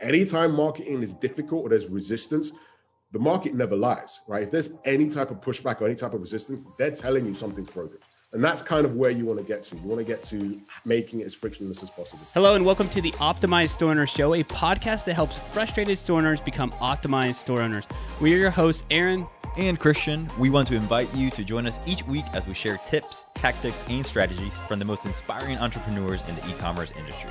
anytime marketing is difficult or there's resistance, the market never lies, right? If there's any type of pushback or any type of resistance, they're telling you something's broken. And that's kind of where you want to get to. You want to get to making it as frictionless as possible. Hello, and welcome to the Optimized Store Owner Show, a podcast that helps frustrated store owners become optimized store owners. We are your hosts, Aaron and Christian. We want to invite you to join us each week as we share tips, tactics, and strategies from the most inspiring entrepreneurs in the e commerce industry.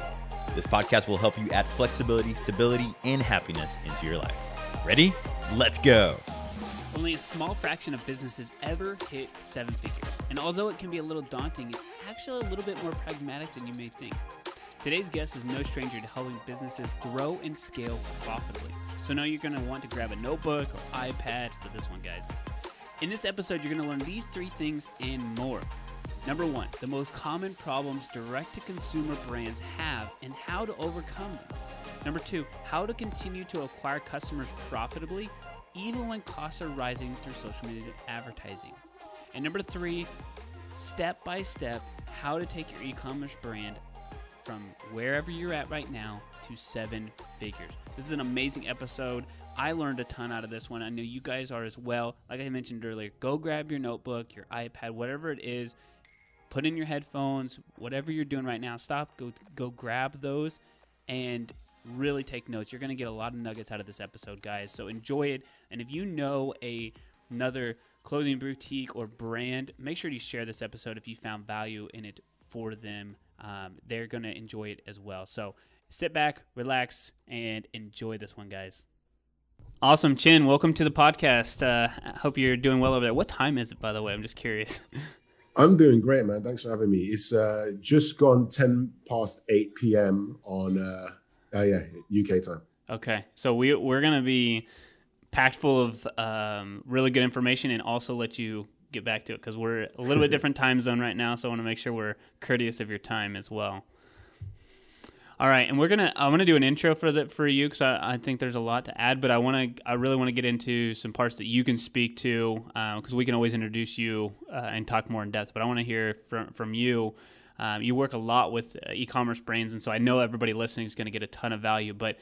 This podcast will help you add flexibility, stability, and happiness into your life. Ready? Let's go. Only a small fraction of businesses ever hit seven figures. And although it can be a little daunting, it's actually a little bit more pragmatic than you may think. Today's guest is no stranger to helping businesses grow and scale profitably. So now you're going to want to grab a notebook or iPad for this one, guys. In this episode, you're going to learn these three things and more. Number one, the most common problems direct to consumer brands have and how to overcome them. Number two, how to continue to acquire customers profitably even when costs are rising through social media advertising. And number three, step by step, how to take your e commerce brand from wherever you're at right now to seven figures. This is an amazing episode. I learned a ton out of this one. I know you guys are as well. Like I mentioned earlier, go grab your notebook, your iPad, whatever it is, put in your headphones, whatever you're doing right now, stop, go go grab those and really take notes. You're going to get a lot of nuggets out of this episode, guys. So enjoy it. And if you know a another clothing boutique or brand, make sure you share this episode if you found value in it for them. Um, they're going to enjoy it as well. So sit back, relax, and enjoy this one, guys. Awesome, Chin. Welcome to the podcast. Uh, I hope you're doing well over there. What time is it, by the way? I'm just curious. I'm doing great, man. Thanks for having me. It's uh, just gone 10 past 8 p.m. on, uh, uh, yeah, UK time. Okay. So we, we're going to be packed full of um, really good information and also let you get back to it because we're a little bit different time zone right now. So I want to make sure we're courteous of your time as well. All right, and we're gonna. I'm gonna do an intro for that for you because I, I think there's a lot to add, but I want to. I really want to get into some parts that you can speak to because uh, we can always introduce you uh, and talk more in depth. But I want to hear from from you. Um, you work a lot with uh, e-commerce brands, and so I know everybody listening is going to get a ton of value. But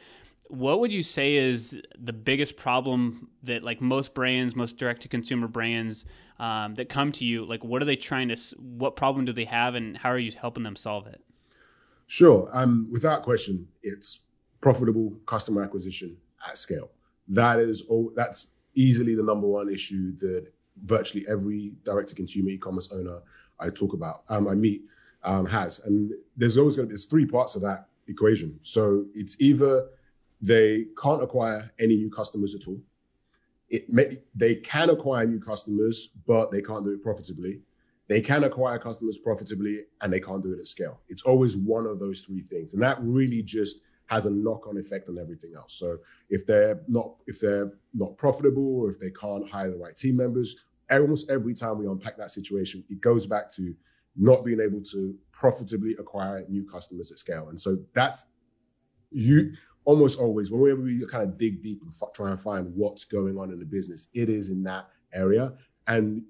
what would you say is the biggest problem that like most brands, most direct to consumer brands um, that come to you? Like, what are they trying to? What problem do they have, and how are you helping them solve it? Sure. Um, without question, it's profitable customer acquisition at scale. That is all. That's easily the number one issue that virtually every direct-to-consumer e-commerce owner I talk about, um, I meet, um, has. And there's always going to be there's three parts of that equation. So it's either they can't acquire any new customers at all. It may, they can acquire new customers, but they can't do it profitably they can acquire customers profitably and they can't do it at scale. It's always one of those three things. And that really just has a knock-on effect on everything else. So if they're not if they're not profitable or if they can't hire the right team members, almost every time we unpack that situation, it goes back to not being able to profitably acquire new customers at scale. And so that's you almost always whenever we kind of dig deep and f- try and find what's going on in the business, it is in that area. And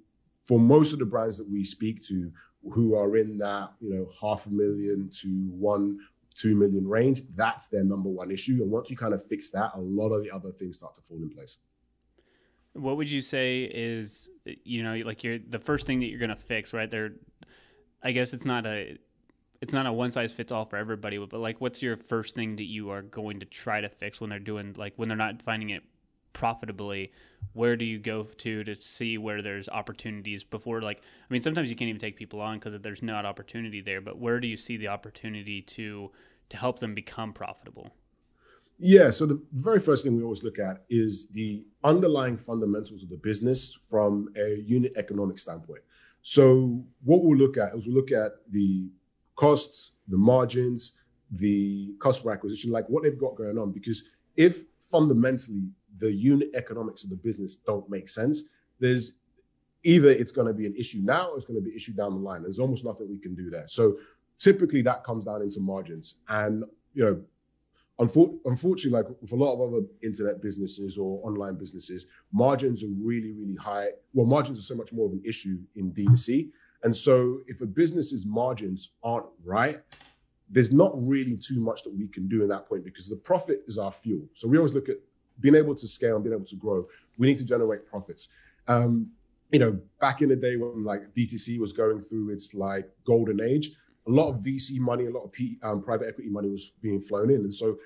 for most of the brands that we speak to who are in that, you know, half a million to one, two million range, that's their number one issue. And once you kind of fix that, a lot of the other things start to fall in place. What would you say is, you know, like you're the first thing that you're going to fix, right? There, I guess it's not a, it's not a one size fits all for everybody, but like, what's your first thing that you are going to try to fix when they're doing, like, when they're not finding it profitably where do you go to to see where there's opportunities before like i mean sometimes you can't even take people on because there's not opportunity there but where do you see the opportunity to to help them become profitable? Yeah so the very first thing we always look at is the underlying fundamentals of the business from a unit economic standpoint. So what we'll look at is we'll look at the costs the margins the customer acquisition like what they've got going on because if fundamentally the unit economics of the business don't make sense, there's either it's going to be an issue now or it's going to be an issue down the line. There's almost nothing we can do there. So typically that comes down into margins. And, you know, unfortunately, like with a lot of other internet businesses or online businesses, margins are really, really high. Well, margins are so much more of an issue in D2C. And so if a business's margins aren't right, there's not really too much that we can do in that point because the profit is our fuel. So we always look at being able to scale and being able to grow. We need to generate profits. Um, you know, back in the day when like DTC was going through its like golden age, a lot of VC money, a lot of P, um, private equity money was being flown in, and so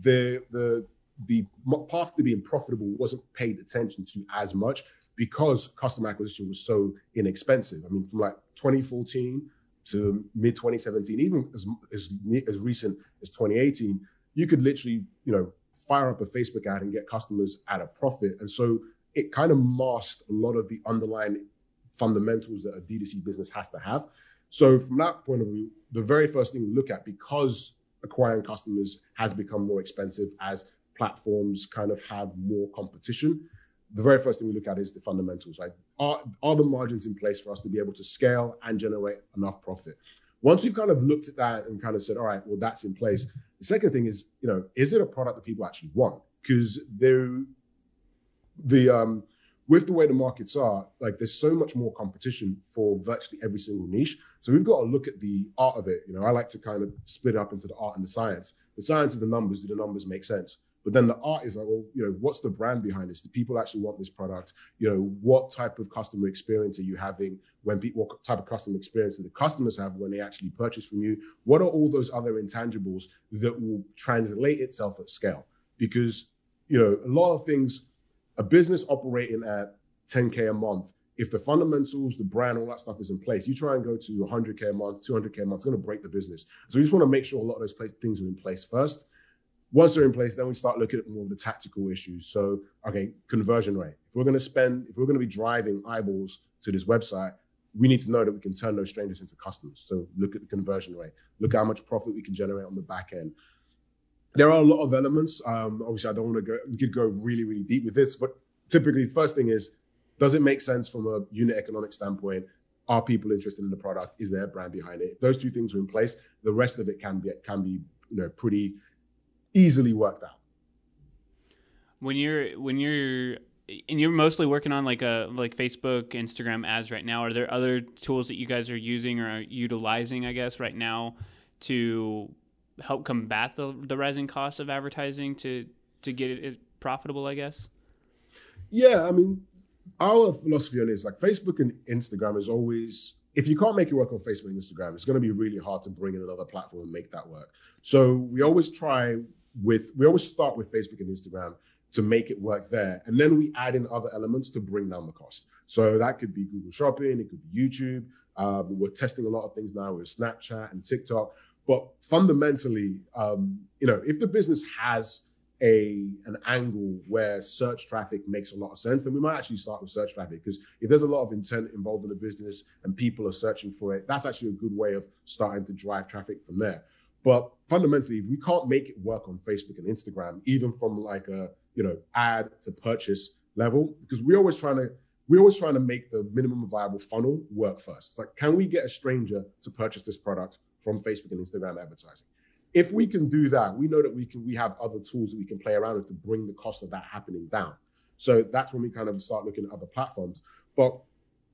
the the the path to being profitable wasn't paid attention to as much because customer acquisition was so inexpensive. I mean, from like 2014 to mid 2017, even as, as as recent as 2018, you could literally, you know, fire up a Facebook ad and get customers at a profit. And so it kind of masked a lot of the underlying fundamentals that a D2C business has to have. So from that point of view, the very first thing we look at, because acquiring customers has become more expensive as platforms kind of have more competition, the very first thing we look at is the fundamentals. Like, are, are the margins in place for us to be able to scale and generate enough profit? Once we've kind of looked at that and kind of said, all right, well, that's in place. The second thing is, you know, is it a product that people actually want? Because there, the um, with the way the markets are, like there's so much more competition for virtually every single niche. So we've got to look at the art of it. You know, I like to kind of split up into the art and the science. The science of the numbers, do the numbers make sense? But then the art is like, well, you know, what's the brand behind this? Do people actually want this product? You know, what type of customer experience are you having when people, what type of customer experience do the customers have when they actually purchase from you? What are all those other intangibles that will translate itself at scale? Because, you know, a lot of things, a business operating at 10K a month, if the fundamentals, the brand, all that stuff is in place, you try and go to 100K a month, 200K a month, it's going to break the business. So you just want to make sure a lot of those things are in place first once they're in place, then we start looking at more of the tactical issues. So, okay, conversion rate. If we're going to spend, if we're going to be driving eyeballs to this website, we need to know that we can turn those strangers into customers. So, look at the conversion rate. Look at how much profit we can generate on the back end. There are a lot of elements. Um, obviously, I don't want to go. We could go really, really deep with this, but typically, first thing is, does it make sense from a unit economic standpoint? Are people interested in the product? Is there a brand behind it? If those two things are in place, the rest of it can be can be you know pretty easily worked out. When you're when you're and you're mostly working on like a like Facebook, Instagram ads right now. Are there other tools that you guys are using or are utilizing, I guess, right now to help combat the the rising cost of advertising to to get it profitable? I guess. Yeah, I mean, our philosophy on it is like Facebook and Instagram is always if you can't make it work on Facebook and Instagram, it's going to be really hard to bring in another platform and make that work. So we always try with we always start with Facebook and Instagram to make it work there. And then we add in other elements to bring down the cost. So that could be Google Shopping, it could be YouTube. Um, we're testing a lot of things now with Snapchat and TikTok. But fundamentally, um, you know, if the business has a an angle where search traffic makes a lot of sense, then we might actually start with search traffic because if there's a lot of intent involved in the business and people are searching for it, that's actually a good way of starting to drive traffic from there. But fundamentally, we can't make it work on Facebook and Instagram, even from like a you know ad to purchase level, because we're always trying to we're always trying to make the minimum viable funnel work first. It's like, can we get a stranger to purchase this product from Facebook and Instagram advertising? If we can do that, we know that we can we have other tools that we can play around with to bring the cost of that happening down. So that's when we kind of start looking at other platforms. But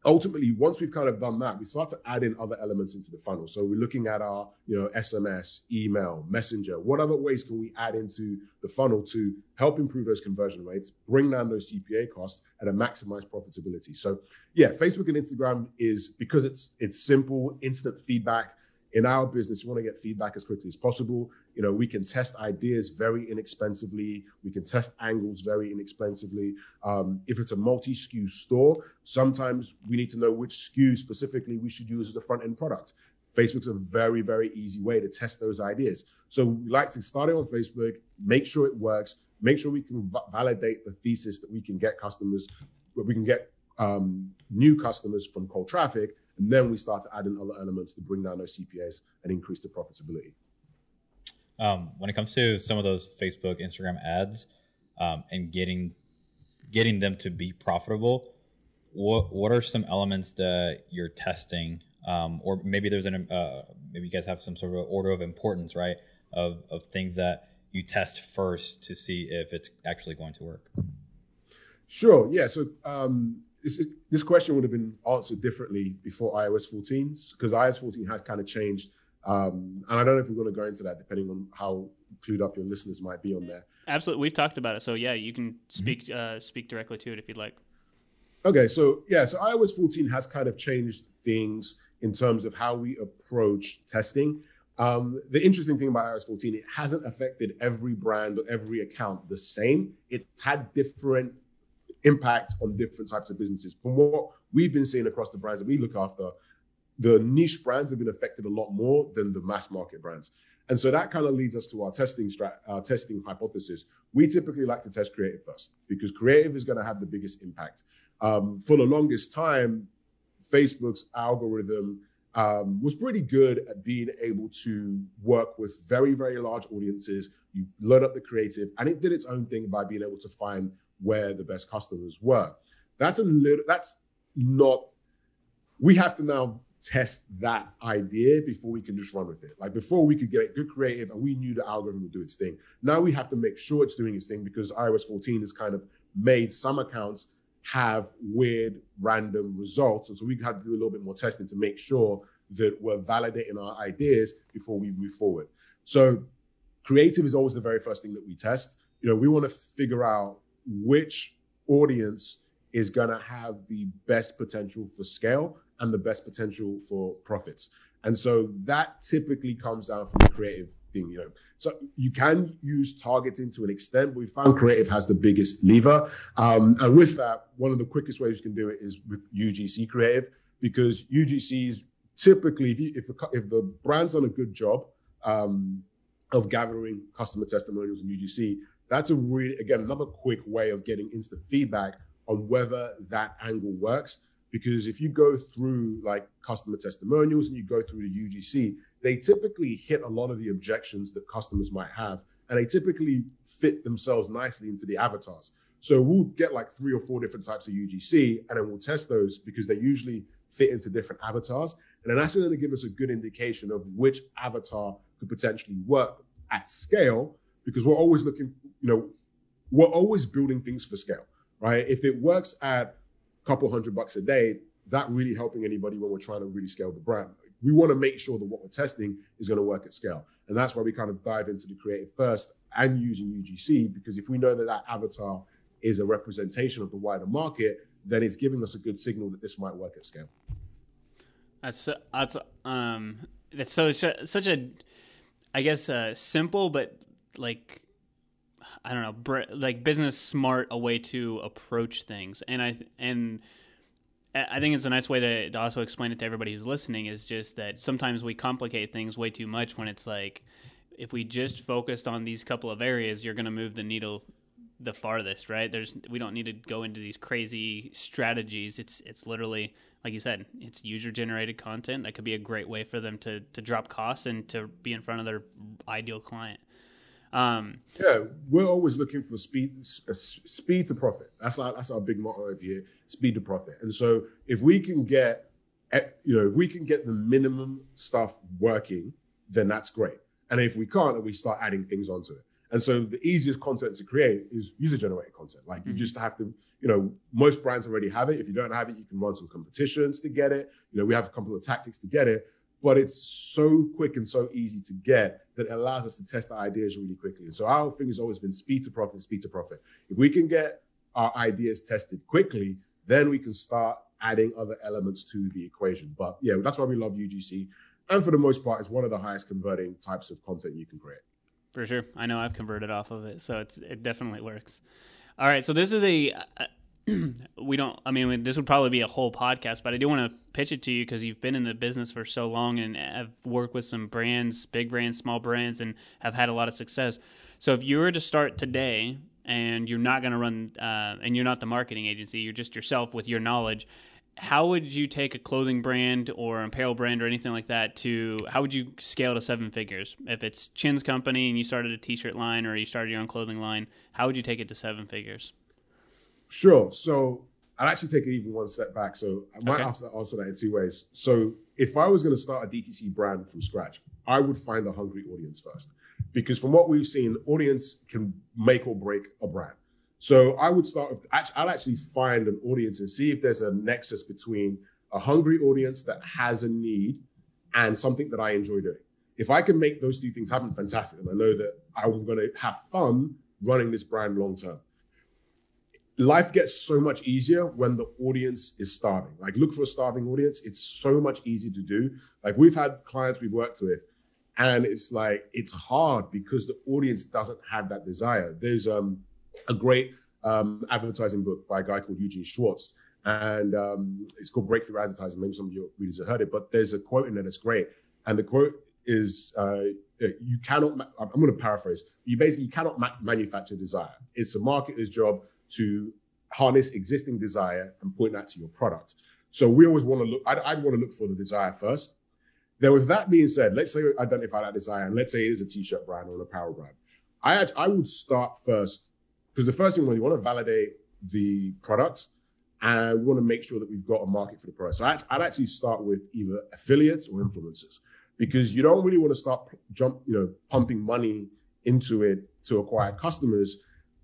ultimately, once we've kind of done that, we start to add in other elements into the funnel. So we're looking at our, you know, SMS, email, messenger. What other ways can we add into the funnel to help improve those conversion rates, bring down those CPA costs, and maximize profitability? So yeah, Facebook and Instagram is because it's it's simple, instant feedback in our business, we want to get feedback as quickly as possible. You know, we can test ideas very inexpensively. We can test angles very inexpensively. Um, if it's a multi SKU store, sometimes we need to know which SKU specifically we should use as a front end product. Facebook's a very, very easy way to test those ideas. So we like to start it on Facebook, make sure it works, make sure we can v- validate the thesis that we can get customers, we can get um, new customers from cold traffic and then we start to add in other elements to bring down those CPAs and increase the profitability. Um, when it comes to some of those Facebook, Instagram ads, um, and getting getting them to be profitable, what what are some elements that you're testing, um, or maybe there's an uh, maybe you guys have some sort of order of importance, right? Of of things that you test first to see if it's actually going to work. Sure. Yeah. So um, this, this question would have been answered differently before iOS 14, because iOS 14 has kind of changed Um, and I don't know if we're going to go into that, depending on how clued up your listeners might be on there. Absolutely, we've talked about it. So yeah, you can speak uh, speak directly to it if you'd like. Okay, so yeah, so iOS 14 has kind of changed things in terms of how we approach testing. Um, the interesting thing about iOS 14, it hasn't affected every brand or every account the same. It's had different impacts on different types of businesses. From what we've been seeing across the brands that we look after, the niche brands have been affected a lot more than the mass market brands. And so that kind of leads us to our testing strat, our testing hypothesis. We typically like to test creative first because creative is going to have the biggest impact. Um, for the longest time, Facebook's algorithm um, was pretty good at being able to work with very, very large audiences. You load up the creative, and it did its own thing by being able to find where the best customers were. That's a little. That's not. We have to now test that idea before we can just run with it. Like before, we could get good creative, and we knew the algorithm would do its thing. Now we have to make sure it's doing its thing because iOS 14 has kind of made some accounts have weird random results. And so we had to do a little bit more testing to make sure that we're validating our ideas before we move forward. So creative is always the very first thing that we test. You know, we want to figure out which audience is going to have the best potential for scale and the best potential for profits. And so that typically comes down from the creative thing, you know. So you can use targeting to an extent, but we found creative has the biggest lever. Um, and with that, one of the quickest ways you can do it is with UGC creative, because UGCs typically, if, you, if, the, if the brand's done a good job um, of gathering customer testimonials in UGC, that's a really, again, another quick way of getting instant feedback on whether that angle works. Because if you go through like customer testimonials and you go through the UGC, they typically hit a lot of the objections that customers might have, and they typically fit themselves nicely into the avatars. So we'll get like three or four different types of UGC, and then we'll test those because they usually fit into different avatars. And then that's going to give us a good indication of which avatar could potentially work at scale because we're always looking, you know, we're always building things for scale, right? If it works at a couple hundred bucks a day, that really helping anybody when we're trying to really scale the brand. We want to make sure that what we're testing is going to work at scale. And that's why we kind of dive into the creative first and using UGC, because if we know that that avatar is a representation of the wider market, then it's giving us a good signal that this might work at scale. That's that's um that's so such a I guess uh simple but like I don't know, br- like business smart a way to approach things. And I and I think it's a nice way to, to also explain it to everybody who's listening is just that sometimes we complicate things way too much when it's like if we just focused on these couple of areas, you're going to move the needle the farthest, right? There's we don't need to go into these crazy strategies. It's it's literally like you said, it's user generated content that could be a great way for them to to drop costs and to be in front of their ideal client. Um, yeah, we're always looking for speed, uh, speed to profit. That's our that's our big motto of here: speed to profit. And so, if we can get, eh, you know, if we can get the minimum stuff working, then that's great. And if we can't, then we start adding things onto it. And so, the easiest content to create is user generated content. Like you mm-hmm. just have to, you know, most brands already have it. If you don't have it, you can run some competitions to get it. You know, we have a couple of tactics to get it but it's so quick and so easy to get that it allows us to test our ideas really quickly. And so our thing has always been speed to profit, speed to profit. If we can get our ideas tested quickly, then we can start adding other elements to the equation. But yeah, that's why we love UGC. And for the most part, it's one of the highest converting types of content you can create. For sure. I know I've converted off of it, so it's it definitely works. All right, so this is a we don't i mean this would probably be a whole podcast but i do want to pitch it to you because you've been in the business for so long and have worked with some brands big brands small brands and have had a lot of success. So if you were to start today and you're not going to run uh, and you're not the marketing agency you're just yourself with your knowledge how would you take a clothing brand or apparel brand or anything like that to how would you scale to seven figures? If it's chin's company and you started a t-shirt line or you started your own clothing line how would you take it to seven figures Sure. So I'd actually take it even one step back. So I might okay. to answer that in two ways. So if I was going to start a DTC brand from scratch, I would find a hungry audience first. Because from what we've seen, audience can make or break a brand. So I would start with, I'd actually find an audience and see if there's a nexus between a hungry audience that has a need and something that I enjoy doing. if I can make those two things happen, fantastic. And I know that I'm going to have fun running this brand long term. Life gets so much easier when the audience is starving. Like, look for a starving audience. It's so much easier to do. Like, we've had clients we've worked with, and it's like, it's hard because the audience doesn't have that desire. There's um, a great um, advertising book by a guy called Eugene Schwartz, and um, it's called Breakthrough Advertising. Maybe some of your readers have heard it, but there's a quote in there that's great. And the quote is uh, you cannot, I'm going to paraphrase, you basically cannot ma- manufacture desire. It's a marketer's job to harness existing desire and point that to your product. So we always want to look, I'd, I'd want to look for the desire first. Then with that being said, let's say we identify that desire and let's say it is a t-shirt brand or an apparel brand. I, actually, I would start first because the first thing when you want to validate the product and we want to make sure that we've got a market for the product. So I'd, I'd actually start with either affiliates or influencers because you don't really want to start jump, you know, pumping money into it to acquire customers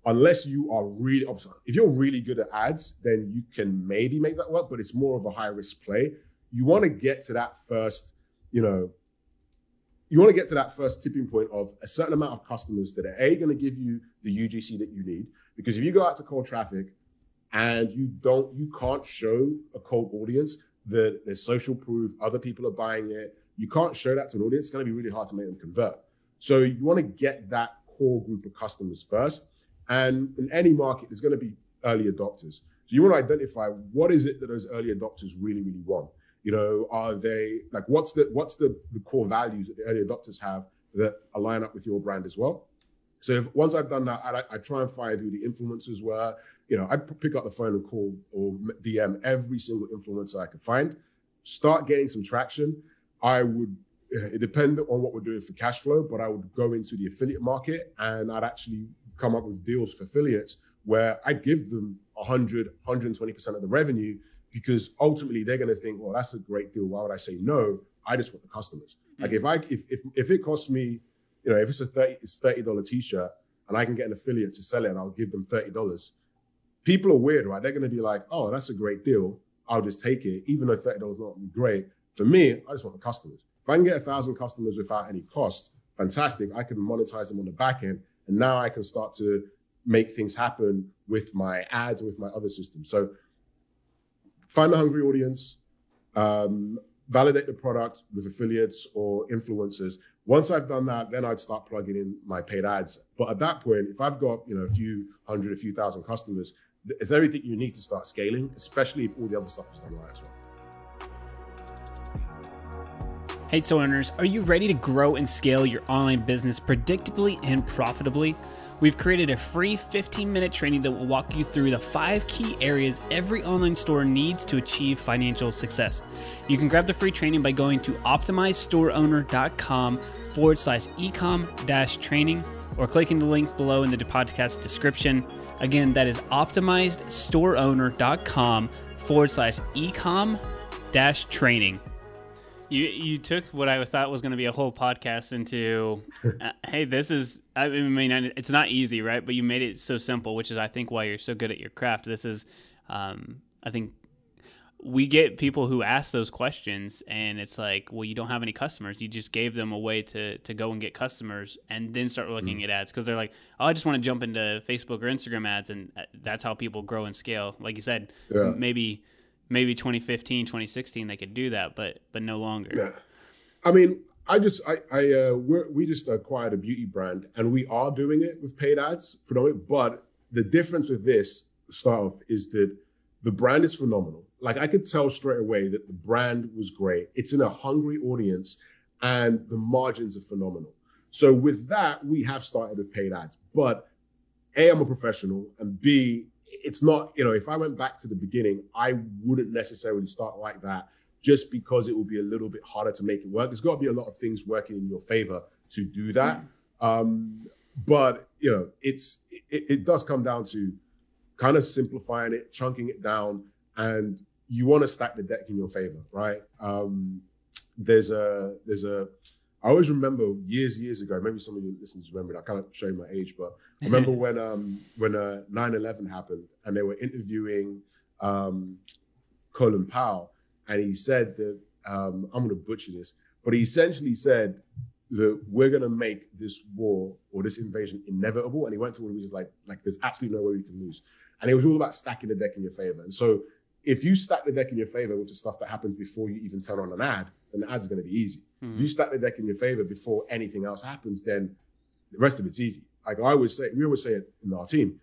unless you are really if you're really good at ads then you can maybe make that work but it's more of a high risk play you want to get to that first you know you want to get to that first tipping point of a certain amount of customers that are a going to give you the UGC that you need because if you go out to cold traffic and you don't you can't show a cold audience that there's social proof other people are buying it you can't show that to an audience. It's going to be really hard to make them convert. So you want to get that core group of customers first. And in any market, there's going to be early adopters. So you want to identify what is it that those early adopters really, really want. You know, are they like what's the what's the, the core values that the early adopters have that align up with your brand as well? So if, once I've done that, I, I, try and find who the influencers were. You know, I pick up the phone and call or DM every single influencer I could find. Start getting some traction, I would it depended on what we're doing for cash flow, but I would go into the affiliate market and I'd actually come up with deals for affiliates where I'd give them 100, 120% of the revenue because ultimately they're going to think, well, that's a great deal. Why would I say no? I just want the customers. Mm-hmm. Like if I, if, if, if it costs me, you know, if it's a 30, it's $30 t-shirt and I can get an affiliate to sell it and I'll give them $30, people are weird, right? They're going to be like, oh, that's a great deal. I'll just take it, even though $30 is not great. For me, I just want the customers. If I can get a thousand customers without any cost, fantastic. I can monetize them on the back end. And now I can start to make things happen with my ads with my other systems. So find a hungry audience, um, validate the product with affiliates or influencers. Once I've done that, then I'd start plugging in my paid ads. But at that point, if I've got you know a few hundred, a few thousand customers, it's everything you need to start scaling, especially if all the other stuff is done right as well. Hey, so owners, are you ready to grow and scale your online business predictably and profitably? We've created a free 15 minute training that will walk you through the five key areas every online store needs to achieve financial success. You can grab the free training by going to optimizestoreowner.com forward slash ecom dash training or clicking the link below in the podcast description. Again, that is optimizestoreowner.com forward slash ecom dash training. You you took what I thought was going to be a whole podcast into, uh, hey, this is. I mean, it's not easy, right? But you made it so simple, which is I think why you're so good at your craft. This is, um, I think, we get people who ask those questions, and it's like, well, you don't have any customers. You just gave them a way to to go and get customers, and then start looking mm. at ads because they're like, oh, I just want to jump into Facebook or Instagram ads, and uh, that's how people grow and scale. Like you said, yeah. maybe maybe 2015 2016 they could do that but but no longer. Yeah. I mean i just i i uh we just acquired a beauty brand and we are doing it with paid ads predominantly but the difference with this start off is that the brand is phenomenal. Like i could tell straight away that the brand was great. It's in a hungry audience and the margins are phenomenal. So with that we have started with paid ads but a i'm a professional and b it's not, you know, if I went back to the beginning, I wouldn't necessarily start like that just because it will be a little bit harder to make it work. There's got to be a lot of things working in your favor to do that. Um, but, you know, it's, it, it does come down to kind of simplifying it, chunking it down, and you want to stack the deck in your favor, right? Um, there's a, there's a, I always remember years, years ago. Maybe some of you listeners remember. I kind of show you my age, but I remember when um, when uh, 9/11 happened, and they were interviewing um, Colin Powell, and he said that um, I'm going to butcher this, but he essentially said that we're going to make this war or this invasion inevitable. And he went through all the reasons like, like there's absolutely no way we can lose. And it was all about stacking the deck in your favor. And so if you stack the deck in your favor with the stuff that happens before you even turn on an ad, then the ad's going to be easy. If you stack the deck in your favor before anything else happens, then the rest of it's easy. Like I always say, we always say it in our team,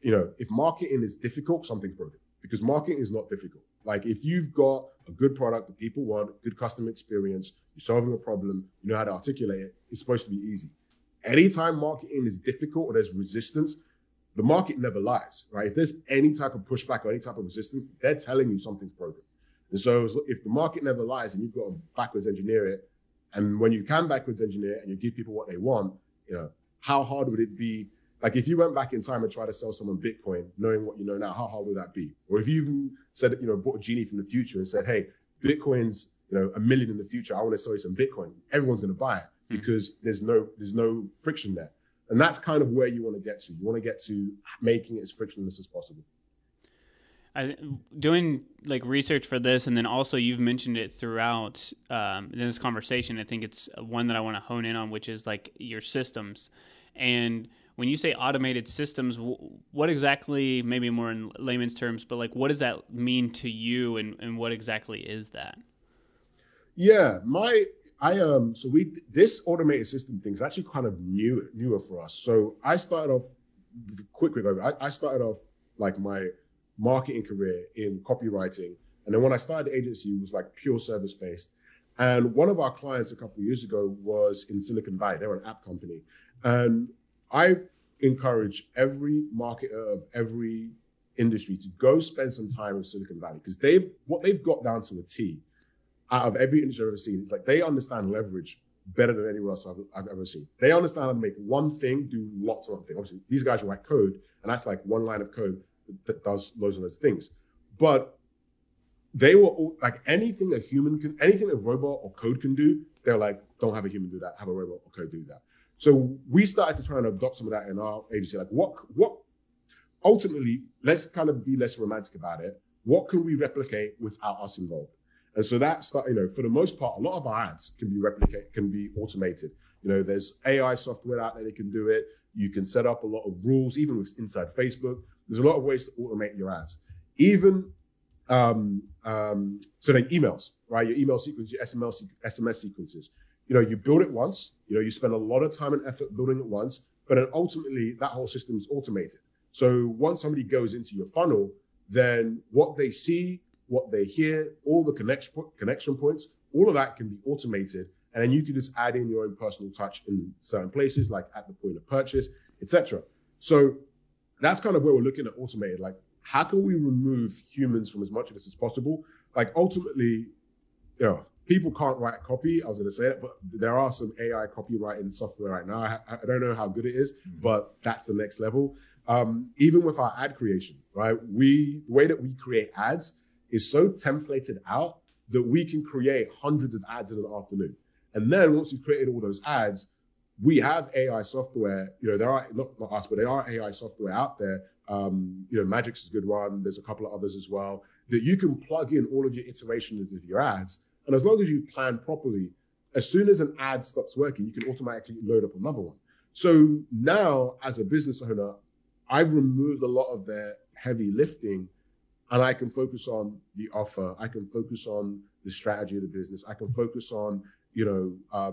you know, if marketing is difficult, something's broken because marketing is not difficult. Like if you've got a good product that people want, good customer experience, you're solving a problem, you know how to articulate it, it's supposed to be easy. Anytime marketing is difficult or there's resistance, the market never lies, right? If there's any type of pushback or any type of resistance, they're telling you something's broken. And so if the market never lies and you've got to backwards engineer it, and when you can backwards engineer and you give people what they want, you know, how hard would it be like if you went back in time and tried to sell someone Bitcoin, knowing what you know now, how hard would that be? Or if you even said, you know, bought a genie from the future and said, hey, Bitcoin's, you know, a million in the future, I want to sell you some Bitcoin. Everyone's going to buy it hmm. because there's no there's no friction there. And that's kind of where you want to get to. You want to get to making it as frictionless as possible. I, doing like research for this, and then also you've mentioned it throughout um, this conversation. I think it's one that I want to hone in on, which is like your systems. And when you say automated systems, what exactly, maybe more in layman's terms, but like what does that mean to you, and, and what exactly is that? Yeah, my I um so we this automated system thing is actually kind of new newer for us. So I started off quick quick. I, I started off like my marketing career in copywriting, and then when I started the agency, it was like pure service based. And one of our clients a couple years ago was in Silicon Valley. They're an app company, and I encourage every marketer of every industry to go spend some time in Silicon Valley because they've what they've got down to a T out of every industry I've ever seen. It's like they understand leverage better than anyone else I've, I've, ever seen. They understand how to make one thing do lots of other things. Obviously, these guys write code, and that's like one line of code that does loads and loads of things. But they were all, like anything a human can, anything a robot or code can do. They're like, don't have a human do that. Have a robot or code do that. So we started to try and adopt some of that in our agency. Like what, what, ultimately, let's kind of be less romantic about it. What can we replicate without us involved? And so that's, you know, for the most part, a lot of our ads can be replicated, can be automated. You know, there's AI software out there that can do it. You can set up a lot of rules, even with inside Facebook. There's a lot of ways to automate your ads. Even um, um, so then emails, right? Your email sequence, your SMS, SMS sequences you know, you build it once, you know, you spend a lot of time and effort building it once, but then ultimately that whole system is automated. So once somebody goes into your funnel, then what they see, what they hear, all the connection connection points, all of that can be automated, and then you can just add in your own personal touch in certain places, like at the point of purchase, etc. So that's kind of where we're looking at automated. Like, how can we remove humans from as much of this as possible? Like, ultimately, you know, people can't write copy. I was going to say that, but there are some AI copywriting software right now. I, I don't know how good it is, mm-hmm. but that's the next level. Um, even with our ad creation, right? We the way that we create ads is so templated out that we can create hundreds of ads in an afternoon. And then once we've created all those ads, we have AI software. You know, there are not, not us, but there are AI software out there. Um, you know, Madgicx is a good one. There's a couple of others as well that you can plug in all of your iterations of your ads and as long as you plan properly, as soon as an ad stops working, you can automatically load up another one. So now, as a business owner, I've removed a lot of the heavy lifting and I can focus on the offer. I can focus on the strategy of the business. I can focus on, you know, uh,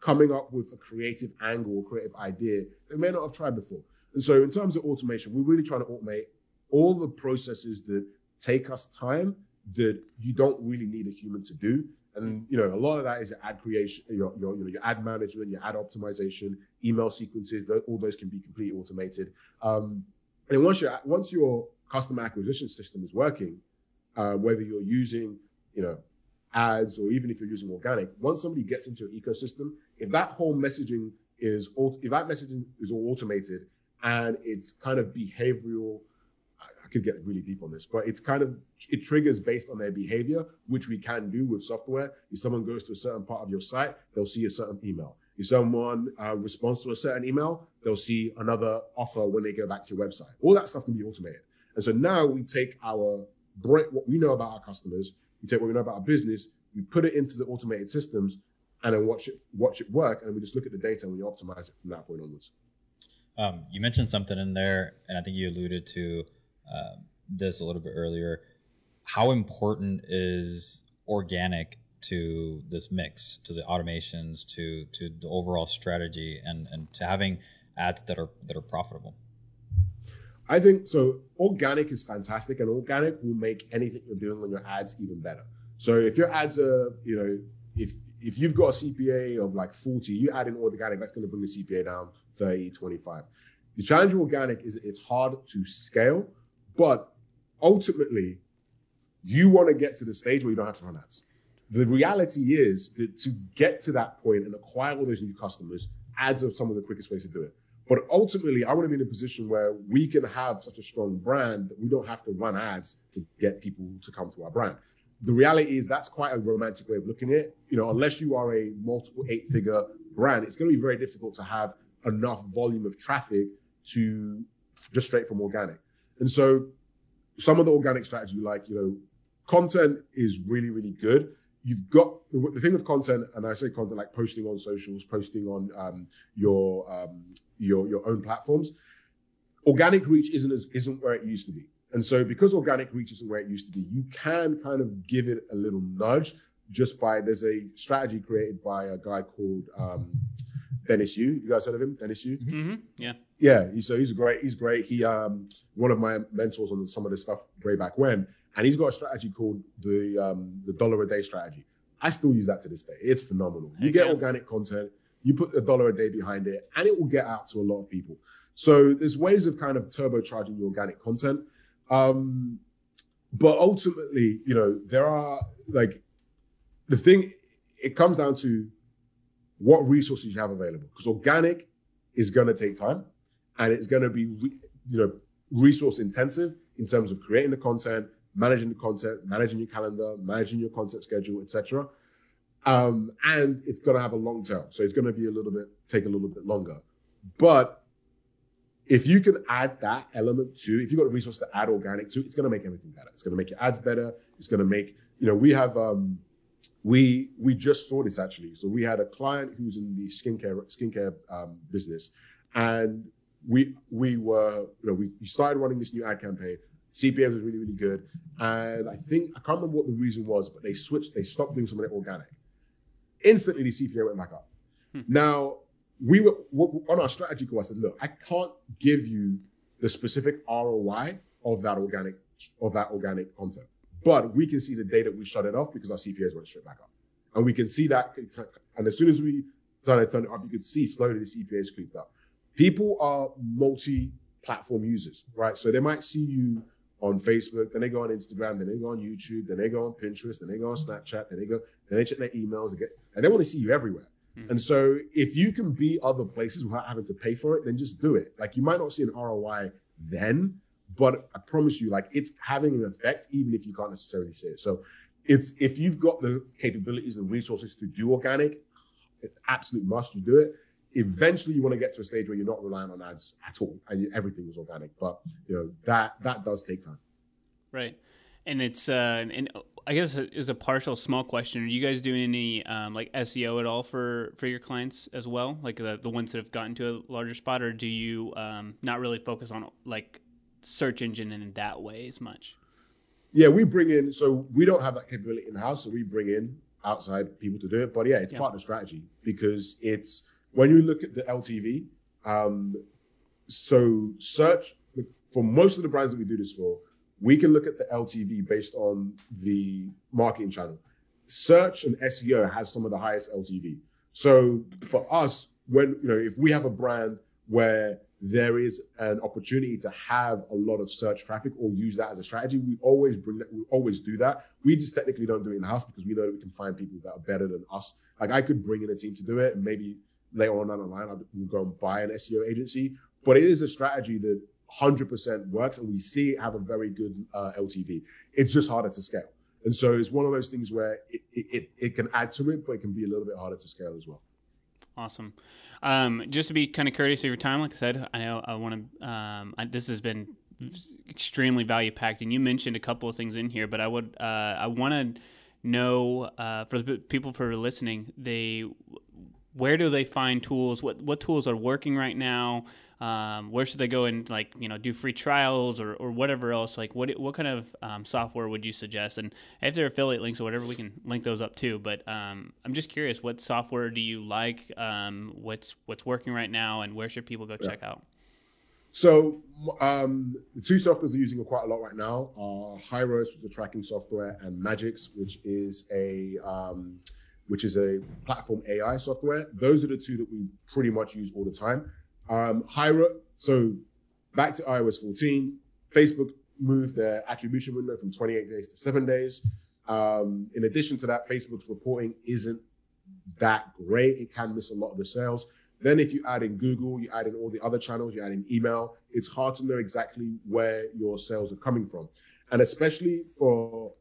coming up with a creative angle creative idea they may not have tried before. And so, in terms of automation, we're really trying to automate all the processes that take us time that you don't really need a human to do. And you know, a lot of that is your ad creation, your your, you know, your ad management, your ad optimization, email sequences. All those can be completely automated. Um, and once your once your customer acquisition system is working, uh, whether you're using you know ads or even if you're using organic, once somebody gets into your ecosystem, if that whole messaging is if that messaging is all automated and it's kind of behavioral I could get really deep on this, but it's kind of it triggers based on their behavior, which we can do with software. If someone goes to a certain part of your site, they'll see a certain email. If someone uh, responds to a certain email, they'll see another offer when they go back to your website. All that stuff can be automated. And so now we take our what we know about our customers, we take what we know about our business, we put it into the automated systems, and then watch it watch it work, and we just look at the data and we optimize it from that point onwards. Um, you mentioned something in there, and I think you alluded to uh, this a little bit earlier. How important is organic to this mix, to the automations, to to the overall strategy, and and to having ads that are that are profitable? I think so. Organic is fantastic, and organic will make anything you're doing on your ads even better. So if your ads are, you know, if if you've got a CPA of like 40, you add in organic, that's going to bring the CPA down 30, 25. The challenge with organic is it's hard to scale, but ultimately, you want to get to the stage where you don't have to run ads. The reality is that to get to that point and acquire all those new customers, ads are some of the quickest ways to do it. But ultimately, I want to be in a position where we can have such a strong brand that we don't have to run ads to get people to come to our brand. The reality is that's quite a romantic way of looking at it. You know, unless you are a multiple eight figure brand, it's going to be very difficult to have enough volume of traffic to just straight from organic. And so some of the organic strategy, like, you know, content is really, really good you've got the thing with content, and I say content like posting on socials, posting on um, your um, your your own platforms. Organic reach isn't as isn't where it used to be, and so because organic reach isn't where it used to be, you can kind of give it a little nudge just by there's a strategy created by a guy called um, Dennis Yu. You guys heard of him, Dennis Yu? Mm-hmm. Yeah, yeah. He's, so he's great. He's great. He um, one of my mentors on some of this stuff way back when and he's got a strategy called the um, the dollar a day strategy. I still use that to this day. It's phenomenal. You get organic content, you put a dollar a day behind it, and it will get out to a lot of people. So there's ways of kind of turbocharging your organic content. Um, but ultimately, you know, there are like the thing, it comes down to what resources you have available. Because organic is going to take time and it's going to be, you know, resource intensive in terms of creating the content, managing the content, managing your calendar, managing your content schedule, etc. Um, and it's going to have a long tail, so it's going to be a little bit take a little bit longer. But if you can add that element to, if you've got a resource to add organic to, it's going to make everything better. It's going to make your ads better. It's going to make you know we have um, we we just saw this actually. So we had a client who's in the skincare skincare um, business, and we we were you know we, we started running this new ad campaign CPM was really, really good. And I think, I can't remember what the reason was, but they switched, they stopped doing some of it organic. Instantly, the CPM went back up. Hmm. Now, we were on our strategy call. I said, look, I can't give you the specific ROI of that organic, of that organic content. But we can see the day that we shut it off because our CPAs went straight back up. And we can see that. And as soon as we turn it, turn it up, you can see slowly the CPAs creeped up. People are multi platform users, right? So they might see you on Facebook, then they go on Instagram, then they go on YouTube, then they go on Pinterest, then they go on Snapchat, then they go, then they check their emails, again, and they want to see you everywhere. Mm-hmm. And so if you can be other places without having to pay for it, then just do it. Like you might not see an ROI then, but I promise you, like it's having an effect, even if you can't necessarily see it. So it's if you've got the capabilities and resources to do organic, absolute must you do it eventually you want to get to a stage where you're not relying on ads at all and everything is organic but you know that that does take time right and it's uh and i guess it was a partial small question. Are you guys doing any um, like seo at all for for your clients as well? Like the, the ones that have gotten to a larger spot or do you um, not really focus on like search engine in that way as much? Yeah we bring in so we don't have that capability in house so we bring in outside people to do it. But yeah it's yeah. part of the strategy because it's when you look at the LTV, um, so search for most of the brands that we do this for, we can look at the LTV based on the marketing channel. Search and SEO has some of the highest LTV. So for us, when you know, if we have a brand where there is an opportunity to have a lot of search traffic or use that as a strategy, we always bring that, we always do that. We just technically don't do it in house because we know that we can find people that are better than us. Like I could bring in a team to do it and maybe later on down the line, I will go and buy an SEO agency. But it is a strategy that 100% works, and we see it have a very good uh, LTV. It's just harder to scale. And so it's one of those things where it, it, it can add to it, but it can be a little bit harder to scale as well. Awesome. Um, just to be kind of courteous of your time, like I said, I know I want to. Um, this has been extremely value packed, and you mentioned a couple of things in here, but I would uh, I want to know uh, for the people for listening, they where do they find tools? What what tools are working right now? Um, where should they go and like you know do free trials or, or whatever else? Like what what kind of um, software would you suggest? And if there are affiliate links or whatever, we can link those up too. But um, I'm just curious, what software do you like? Um, what's what's working right now, and where should people go yeah. check out? So um, the two softwares we're using quite a lot right now are Hyros, which is a tracking software, and Madgicx, which is a um, which is a platform AI software. Those are the two that we pretty much use all the time. Um, Hyros, so back to iOS 14, Facebook moved their attribution window from 28 days to seven days. Um, in addition to that, Facebook's reporting isn't that great. It can miss a lot of the sales. Then if you add in Google, you add in all the other channels, you add in email, it's hard to know exactly where your sales are coming from. And especially for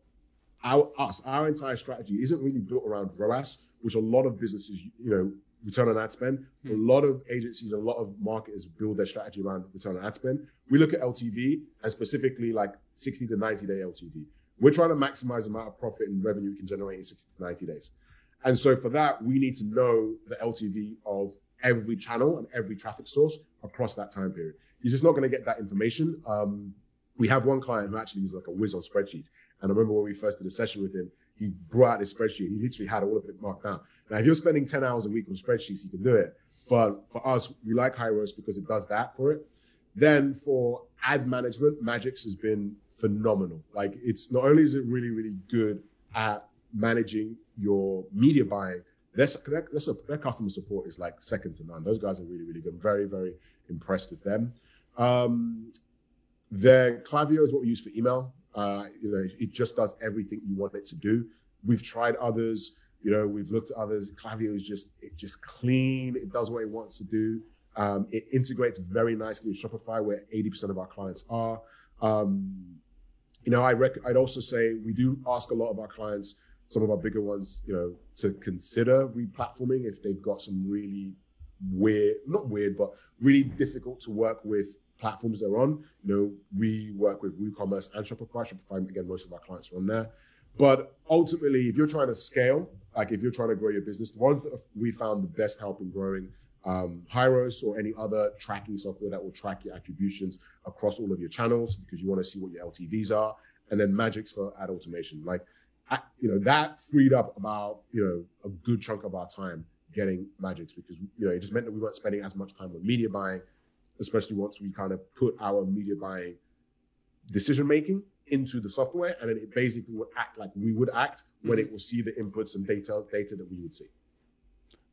our, us, our entire strategy isn't really built around ROAS, which a lot of businesses, you know, return on ad spend. Hmm. A lot of agencies, a lot of marketers build their strategy around return on ad spend. We look at LTV and specifically like 60 to 90 day LTV. We're trying to maximize the amount of profit and revenue we can generate in 60 to 90 days. And so for that, we need to know the LTV of every channel and every traffic source across that time period. You're just not going to get that information. Um, we have one client who actually is like a whiz on spreadsheets. And I remember when we first did a session with him, he brought out his spreadsheet. He literally had all of it marked down. Now, if you're spending 10 hours a week on spreadsheets, you can do it. But for us, we like Hyros because it does that for it. Then for ad management, Madgicx has been phenomenal. Like it's not only is it really, really good at managing your media buying, their, their, their, customer support is like second to none. Those guys are really, really good. I'm very, very impressed with them. Um, their Klaviyo is what we use for email. Uh, you know, it just does everything you want it to do. We've tried others. You know, we've looked at others. Klaviyo is just it just clean. It does what it wants to do. Um, it integrates very nicely with Shopify, where 80% of our clients are. Um, you know, I rec- I'd also say we do ask a lot of our clients some of our bigger ones, you know, to consider replatforming if they've got some really weird, not weird, but really difficult to work with platforms they're on. You know, we work with WooCommerce and Shopify. Shopify, again, most of our clients are on there. But ultimately, if you're trying to scale, like if you're trying to grow your business, the ones that we found the best help in growing um, Hyros or any other tracking software that will track your attributions across all of your channels because you want to see what your LTVs are. And then Madgicx for ad automation. Like you know, that freed up about, you know, a good chunk of our time getting Madgicx because, you know, it just meant that we weren't spending as much time on media buying, especially once we kind of put our media buying decision making into the software. And then it basically would act like we would act when mm-hmm. it will see the inputs and data, data that we would see.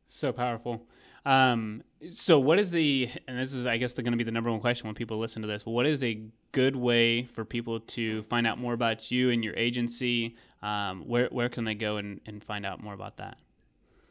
So powerful. Um, so what is the and this is I guess going to be the number one question when people listen to this. What is a good way for people to find out more about you and your agency? Um, where where can they go and, and find out more about that?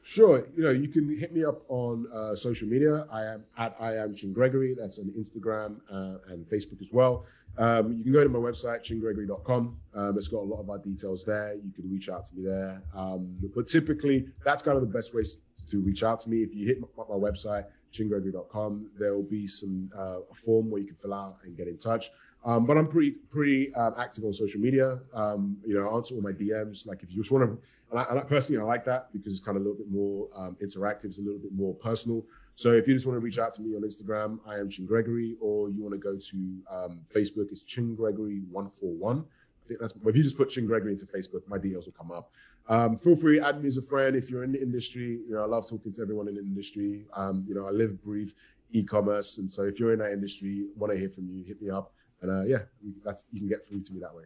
Sure. You know, you can hit me up on uh, social media. I am at I am Chin Gregory. That's on Instagram uh, and Facebook as well. Um, you can go to my website, chingregory.com. Um, it's got a lot of our details there. You can reach out to me there. Um, but typically, that's kind of the best ways to reach out to me. If you hit my, my website, chingregory.com, there will be some uh, a form where you can fill out and get in touch. Um, but I'm pretty pretty um, active on social media. Um, you know, I answer all my DMs. Like if you just want to, and I, and I personally I like that because it's kind of a little bit more um, interactive. It's a little bit more personal. So if you just want to reach out to me on Instagram, I am Chin Gregory, or you want to go to um, Facebook, it's Chin Gregory one four one. I think that's if you just put Chin Gregory into Facebook, my details will come up. Um, feel free, add me as a friend if you're in the industry. You know, I love talking to everyone in the industry. you know, I live, breathe e-commerce, and so if you're in that industry, want to hear from you, hit me up. And uh, yeah, that's you can get through to me that way.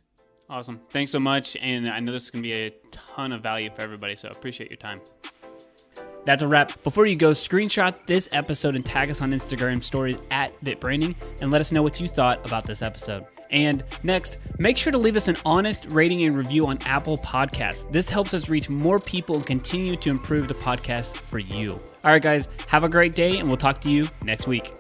Awesome. Thanks so much. And I know this is going to be a ton of value for everybody. So appreciate your time. That's a wrap. Before you go, screenshot this episode and tag us on Instagram stories at VitBranding and let us know what you thought about this episode. And next, make sure to leave us an honest rating and review on Apple Podcasts. This helps us reach more people and continue to improve the podcast for you. All right, guys, have a great day, and we'll talk to you next week.